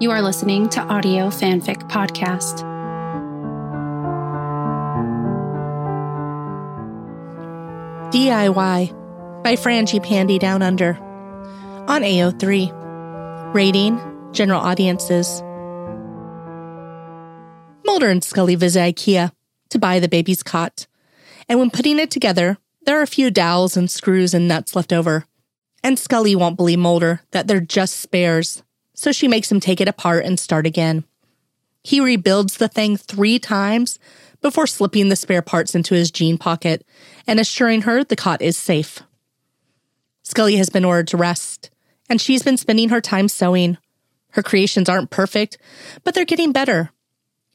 You are listening to Audio Fanfic Podcast. DIY by Frangie Pandy Down Under on AO3. Rating General Audiences. Mulder and Scully visit IKEA to buy the baby's cot, and when putting it together, there are a few dowels and screws and nuts left over. And Scully won't believe Mulder that they're just spares, so she makes him take it apart and start again. He rebuilds the thing three times before slipping the spare parts into his jean pocket and assuring her the cot is safe. Scully has been ordered to rest, and she's been spending her time sewing. Her creations aren't perfect, but they're getting better.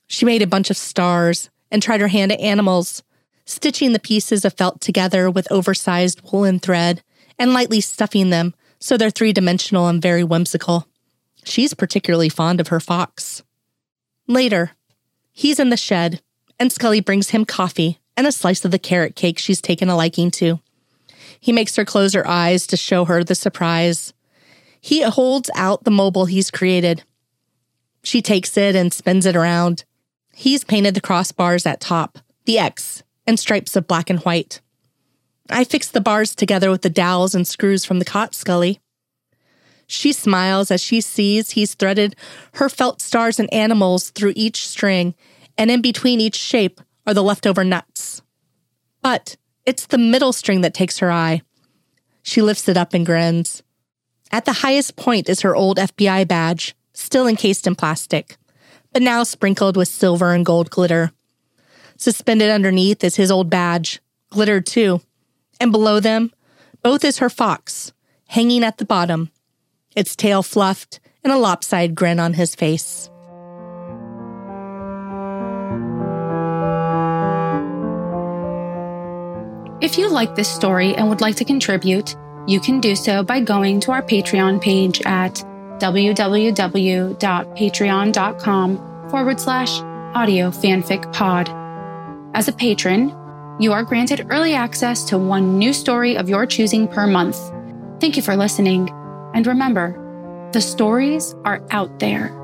She made a bunch of stars and tried her hand at animals, stitching the pieces of felt together with oversized woolen thread and lightly stuffing them so they're three dimensional and very whimsical. She's particularly fond of her fox. Later, he's in the shed and Scully brings him coffee and a slice of the carrot cake she's taken a liking to. He makes her close her eyes to show her the surprise. He holds out the mobile he's created. She takes it and spins it around. He's painted the crossbars at top, the X, and stripes of black and white. I fix the bars together with the dowels and screws from the cot, Scully. She smiles as she sees he's threaded her felt stars and animals through each string and in between each shape are the leftover nuts. But it's the middle string that takes her eye. She lifts it up and grins. At the highest point is her old FBI badge, still encased in plastic, but now sprinkled with silver and gold glitter. Suspended underneath is his old badge, glittered too, and below them, both is her fox, hanging at the bottom, its tail fluffed and a lopsided grin on his face. If you like this story and would like to contribute, you can do so by going to our Patreon page at www.patreon.com forward slash audio fanfic pod. As a patron, you are granted early access to one new story of your choosing per month. Thank you for listening. And remember, the stories are out there.